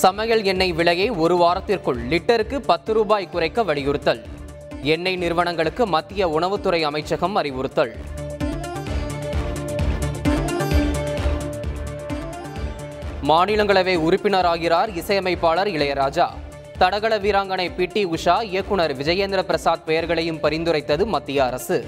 சமையல் எண்ணெய் விலையை ஒரு வாரத்திற்குள் லிட்டருக்கு பத்து ரூபாய் குறைக்க வலியுறுத்தல். எண்ணெய் நிறுவனங்களுக்கு மத்திய உணவுத்துறை அமைச்சகம் அறிவுறுத்தல். மாநிலங்களவை உறுப்பினராகிறார் இசையமைப்பாளர் இளையராஜா. தடகள வீராங்கனை பி டி உஷா இயக்குனர் விஜயேந்திர பிரசாத் பெயர்களையும் பரிந்துரைத்தது மத்திய அரசு.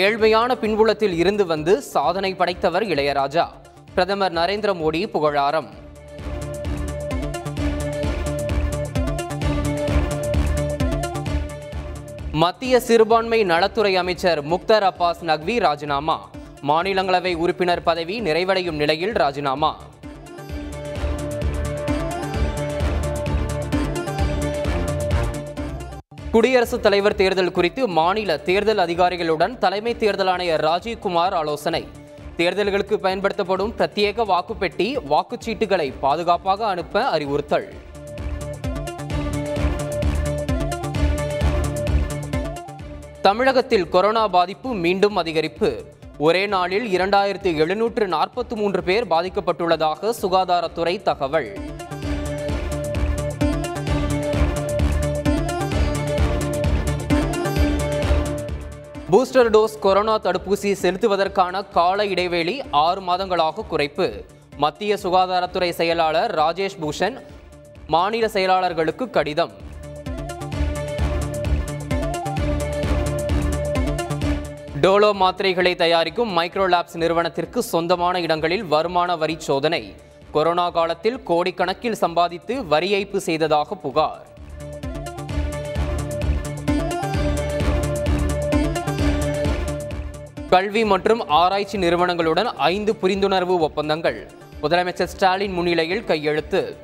ஏழ்மையான பின்புலத்தில் இருந்து வந்து சாதனை படைத்தவர் இளையராஜா. பிரதமர் நரேந்திர மோடி புகழாரம். மத்திய சிறுபான்மை நலத்துறை அமைச்சர் முக்தர் அப்பாஸ் நக்வி ராஜினாமா. மாநிலங்களவை உறுப்பினர் பதவி நிறைவடையும் நிலையில் ராஜினாமா. குடியரசுத் தலைவர் தேர்தல் குறித்து மாநில தேர்தல் அதிகாரிகளுடன் தலைமை தேர்தல் ஆணையர் ராஜீவ்குமார் ஆலோசனை. தேர்தல்களுக்கு பயன்படுத்தப்படும் பிரத்யேக வாக்குப்பெட்டி வாக்குச்சீட்டுகளை பாதுகாப்பாக அனுப்ப அறிவுறுத்தல். தமிழகத்தில் கொரோனா பாதிப்பு மீண்டும் அதிகரிப்பு. ஒரே நாளில் இரண்டாயிரத்து எழுநூற்று நாற்பத்தி மூன்று பேர் பாதிக்கப்பட்டுள்ளதாக சுகாதாரத்துறை தகவல். பூஸ்டர் டோஸ் கொரோனா தடுப்பூசி செலுத்துவதற்கான கால இடைவெளி ஆறு மாதங்களாக குறைப்பு. மத்திய சுகாதாரத்துறை செயலாளர் ராஜேஷ் பூஷன் மாநில செயலாளர்களுக்கு கடிதம். டோலோ மாத்திரைகளை தயாரிக்கும் மைக்ரோலாப்ஸ் நிறுவனத்திற்கு சொந்தமான இடங்களில் வருமான வரி சோதனை. கொரோனா காலத்தில் கோடிக்கணக்கில் சம்பாதித்து வரி ஏய்ப்பு செய்ததாக புகார். கல்வி மற்றும் ஆராய்ச்சி நிறுவனங்களுடன் ஐந்து புரிந்துணர்வு ஒப்பந்தங்கள். முதலமைச்சர் ஸ்டாலின் முன்னிலையில் கையெழுத்து.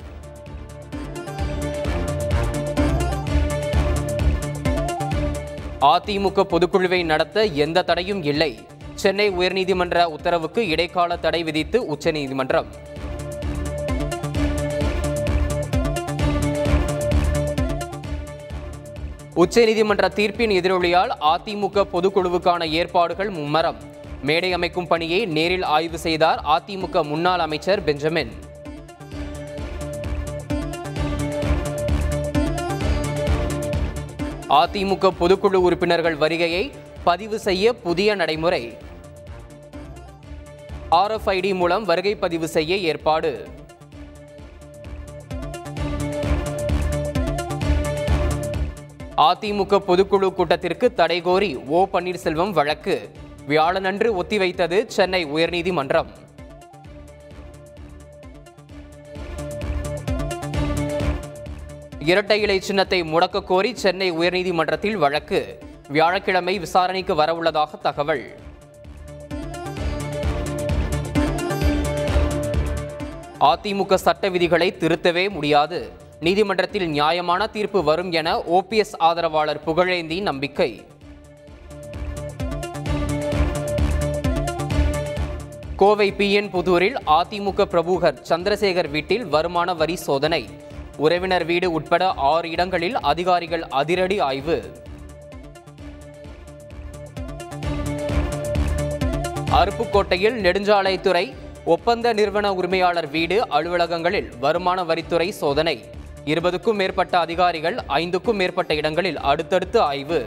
அதிமுக பொதுக்குழுவை நடத்த எந்த தடையும் இல்லை. சென்னை உயர்நீதிமன்ற உத்தரவுக்கு இடைக்கால தடை விதித்து உச்சநீதிமன்றம். உச்சநீதிமன்ற தீர்ப்பின் எதிரொலியால் அதிமுக பொதுக்குழுவுக்கான ஏற்பாடுகள் மும்மரம். மேடை அமைக்கும் பணியை நேரில் ஆய்வு செய்தார் அதிமுக முன்னாள் அமைச்சர் பெஞ்சமின். அதிமுக பொதுக்குழு உறுப்பினர்கள் வருகையை பதிவு செய்ய புதிய நடைமுறை. ஆர்எஃப்ஐடி மூலம் வருகை பதிவு செய்ய ஏற்பாடு. அதிமுக பொதுக்குழு கூட்டத்திற்கு தடை கோரி ஓ பன்னீர்செல்வம் வழக்கு. வியாழனன்று ஒத்திவைத்தது சென்னை உயர்நீதிமன்றம். இரட்டை இலை சின்னத்தை முடக்க கோரி சென்னை உயர்நீதிமன்றத்தில் வழக்கு. வியாழக்கிழமை விசாரணைக்கு வரவுள்ளதாக தகவல். அதிமுக சட்ட விதிகளை திருத்தவே முடியாது. நீதிமன்றத்தில் நியாயமான தீர்ப்பு வரும் என ஓபிஎஸ் ஆதரவாளர் புகழேந்தி நம்பிக்கை. கோவை பிஎன் புதூரில் அதிமுக பிரமுகர் சந்திரசேகர் வீட்டில் வருமான வரி சோதனை. உறவினர் வீடு உட்பட ஆறு இடங்களில் அதிகாரிகள் அதிரடி ஆய்வு. அருப்புக்கோட்டையில் நெடுஞ்சாலைத்துறை ஒப்பந்த நிறுவன உரிமையாளர் வீடு அலுவலகங்களில் வருமான வரித்துறை சோதனை. இருபதுக்கும் மேற்பட்ட அதிகாரிகள் ஐந்துக்கும் மேற்பட்ட இடங்களில் அடுத்தடுத்து ஆய்வு.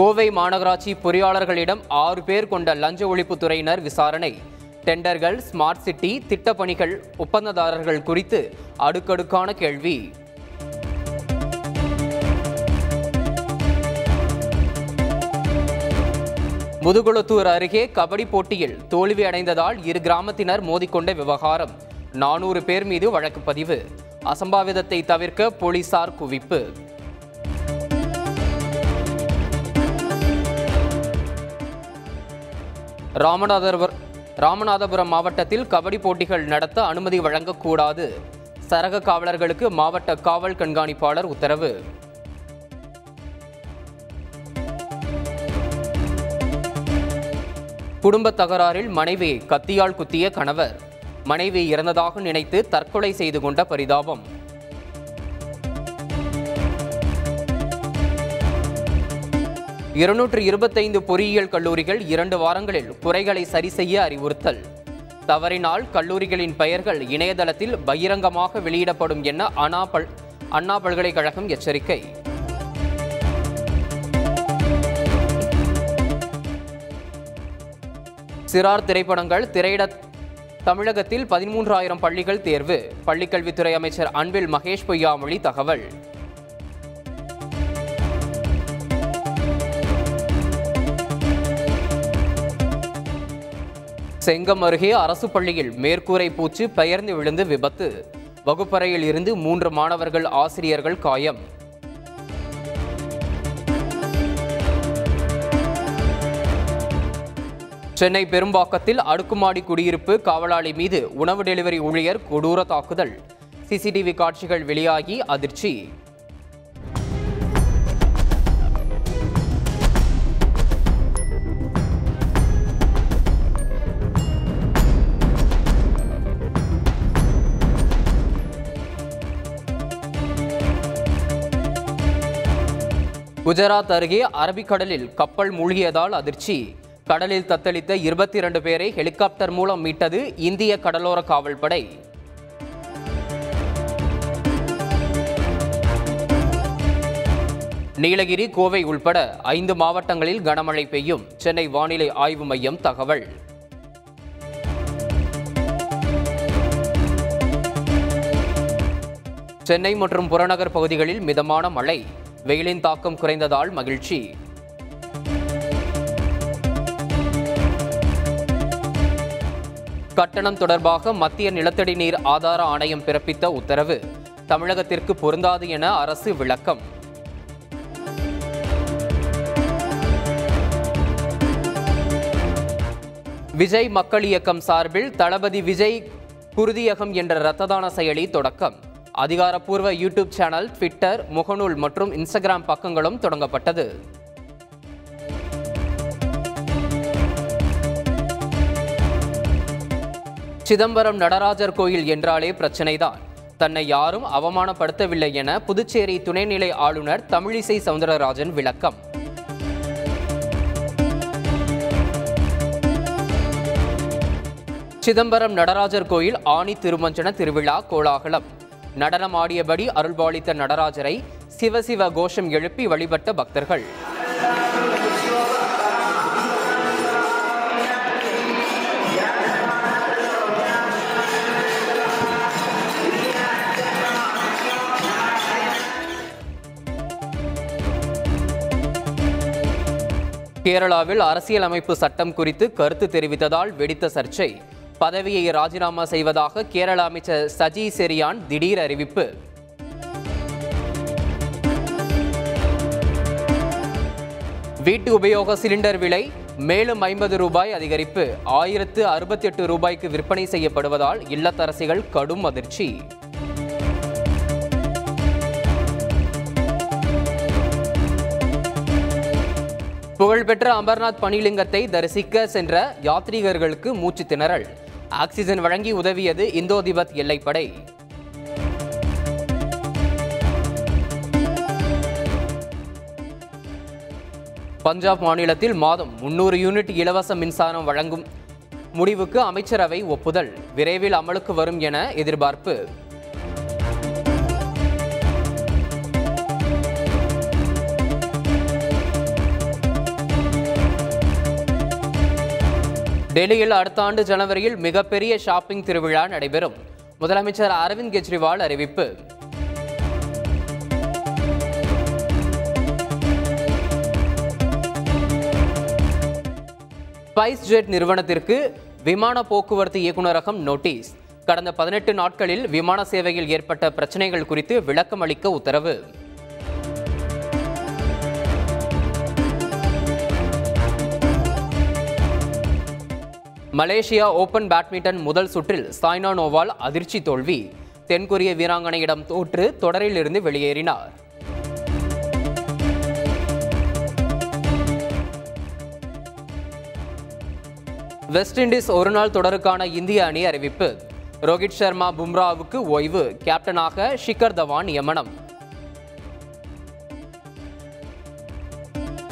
கோவை மாநகராட்சி பொறியாளர்களிடம் ஆறு பேர் கொண்ட லஞ்ச ஒழிப்புத்துறையினர் விசாரணை. டெண்டர்கள் ஸ்மார்ட் சிட்டி திட்டப்பணிகள் ஒப்பந்ததாரர்கள் குறித்து அடுக்கடுக்கான கேள்வி. முதுகுளத்தூர் அருகே கபடி போட்டியில் தோல்வி அடைந்ததால் இரு கிராமத்தினர் மோதிக்கொண்ட விவகாரம். நானூறு பேர் மீது வழக்கு பதிவு. அசம்பாவிதத்தை தவிர்க்க போலீசார் குவிப்பு. ராமநாதபுரம் ராமநாதபுரம் மாவட்டத்தில் கபடி போட்டிகள் நடத்த அனுமதி வழங்கக்கூடாது. சரக காவலர்களுக்கு மாவட்ட காவல் கண்காணிப்பாளர் உத்தரவு. குடும்ப தகராறில் மனைவியை கத்தியால் குத்திய கணவர். மனைவி இறந்ததாக நினைத்து தற்கொலை செய்து கொண்ட பரிதாபம். இருநூற்று இருபத்தைந்து பொறியியல் கல்லூரிகள் இரண்டு வாரங்களில் குறைகளை சரி செய்ய அறிவுறுத்தல். தவறினால் கல்லூரிகளின் பெயர்கள் இணையதளத்தில் பகிரங்கமாக வெளியிடப்படும் என அண்ணா பல் அண்ணா பல்கலைக்கழகம் எச்சரிக்கை. சிறார் திரைப்படங்கள் திரையிட தமிழகத்தில் பதிமூன்றாயிரம் பள்ளிகள் தேர்வு. பள்ளிக்கல்வித்துறை அமைச்சர் அன்பில் மகேஷ் பொய்யாமொழி தகவல். செங்கம் அருகே அரசு பள்ளியில் மேற்கூரை பூச்சு பெயர்ந்து விழுந்து விபத்து. வகுப்பறையில் இருந்து மூன்று மாணவர்கள் ஆசிரியர்கள் காயம். சென்னை பெரும்பாக்கத்தில் அடுக்குமாடி குடியிருப்பு காவலாளி மீது உணவு டெலிவரி ஊழியர் கொடூர தாக்குதல். சிசிடிவி காட்சிகள் வெளியாகி அதிர்ச்சி. குஜராத் அருகே அரபிக்கடலில் கப்பல் மூழ்கியதால் அதிர்ச்சி. கடலில் தத்தளித்த இருபத்தி இரண்டு பேரை ஹெலிகாப்டர் மூலம் மீட்டது இந்திய கடலோர காவல்படை. நீலகிரி கோவை உள்பட ஐந்து மாவட்டங்களில் கனமழை பெய்யும். சென்னை வானிலை ஆய்வு மையம் தகவல். சென்னை மற்றும் புறநகர் பகுதிகளில் மிதமான மழை. வெயிலின் தாக்கம் குறைந்ததால் மகிழ்ச்சி. கட்டணம் தொடர்பாக மத்திய நிலத்தடி நீர் ஆதார ஆணையம் பிறப்பித்த உத்தரவு. தமிழகத்திற்கு பொருந்தாது என அரசு விளக்கம். விஜய் மக்கள் இயக்கம் சார்பில் தளபதி விஜய் குருதியகம் என்ற இரத்த தான செயலி தொடக்கம். அதிகாரப்பூர்வ யூடியூப் சேனல் ட்விட்டர் முகநூல் மற்றும் இன்ஸ்டாகிராம் பக்கங்களும் தொடங்கப்பட்டது. சிதம்பரம் நடராஜர் கோயில் என்றாலே பிரச்சனைதான். தன்னை யாரும் அவமானப்படுத்தவில்லை என புதுச்சேரி துணைநிலை ஆளுநர் தமிழிசை சவுந்தரராஜன் விளக்கம். சிதம்பரம் நடராஜர் கோயில் ஆணி திருமஞ்சன திருவிழா கோலாகலம். நடனமாடியபடி அருள்பாலித்த நடராஜரை சிவசிவ கோஷம் எழுப்பி வழிபட்ட பக்தர்கள். கேரளாவில் அரசியலமைப்பு சட்டம் குறித்து கருத்து தெரிவித்ததால் வெடித்த சர்ச்சை. பதவியை ராஜினாமா செய்வதாக கேரள அமைச்சர் சஜி செரியான் திடீர் அறிவிப்பு. வீட்டு உபயோக சிலிண்டர் விலை மேலும் ஐம்பது ரூபாய் அதிகரிப்பு. ஆயிரத்து அறுபத்தி எட்டு ரூபாய்க்கு விற்பனை செய்யப்படுவதால் இல்லத்தரசிகள் கடும் அதிர்ச்சி. புகழ்பெற்ற அமர்நாத் பனிலிங்கத்தை தரிசிக்க சென்ற யாத்ரீகர்களுக்கு மூச்சு திணறல். ஆக்சிஜன் வழங்கி உதவியது இந்தோ திபத் எல்லைப்படை. பஞ்சாப் மாநிலத்தில் மாதம் முன்னூறு யூனிட் இலவச மின்சாரம் வழங்கும். முடிவுக்கு அமைச்சரவை ஒப்புதல். விரைவில் அமலுக்கு வரும் என எதிர்பார்ப்பு. டெல்லியில் அடுத்த ஆண்டு ஜனவரியில் மிகப்பெரிய ஷாப்பிங் திருவிழா நடைபெறும். முதலமைச்சர் அரவிந்த் கெஜ்ரிவால் அறிவிப்பு. ஸ்பைஸ் ஜெட் நிறுவனத்திற்கு விமான போக்குவரத்து இயக்குநரகம் நோட்டீஸ். கடந்த பதினெட்டு நாட்களில் விமான சேவையில் ஏற்பட்ட பிரச்சனைகள் குறித்து விளக்கம் அளிக்க உத்தரவு. மலேசியா ஓபன் பேட்மிண்டன் முதல் சுற்றில் சாய்னா நோவால் அதிர்ச்சி தோல்வி. தென்கொரிய வீராங்கனையிடம் தோற்று தொடரில் இருந்து வெளியேறினார். வெஸ்ட் இண்டீஸ் ஒருநாள் தொடருக்கான இந்திய அணி அறிவிப்பு. ரோஹித் சர்மா பும்ராவுக்கு ஓய்வு. கேப்டனாக ஷிகர் தவான் நியமனம்.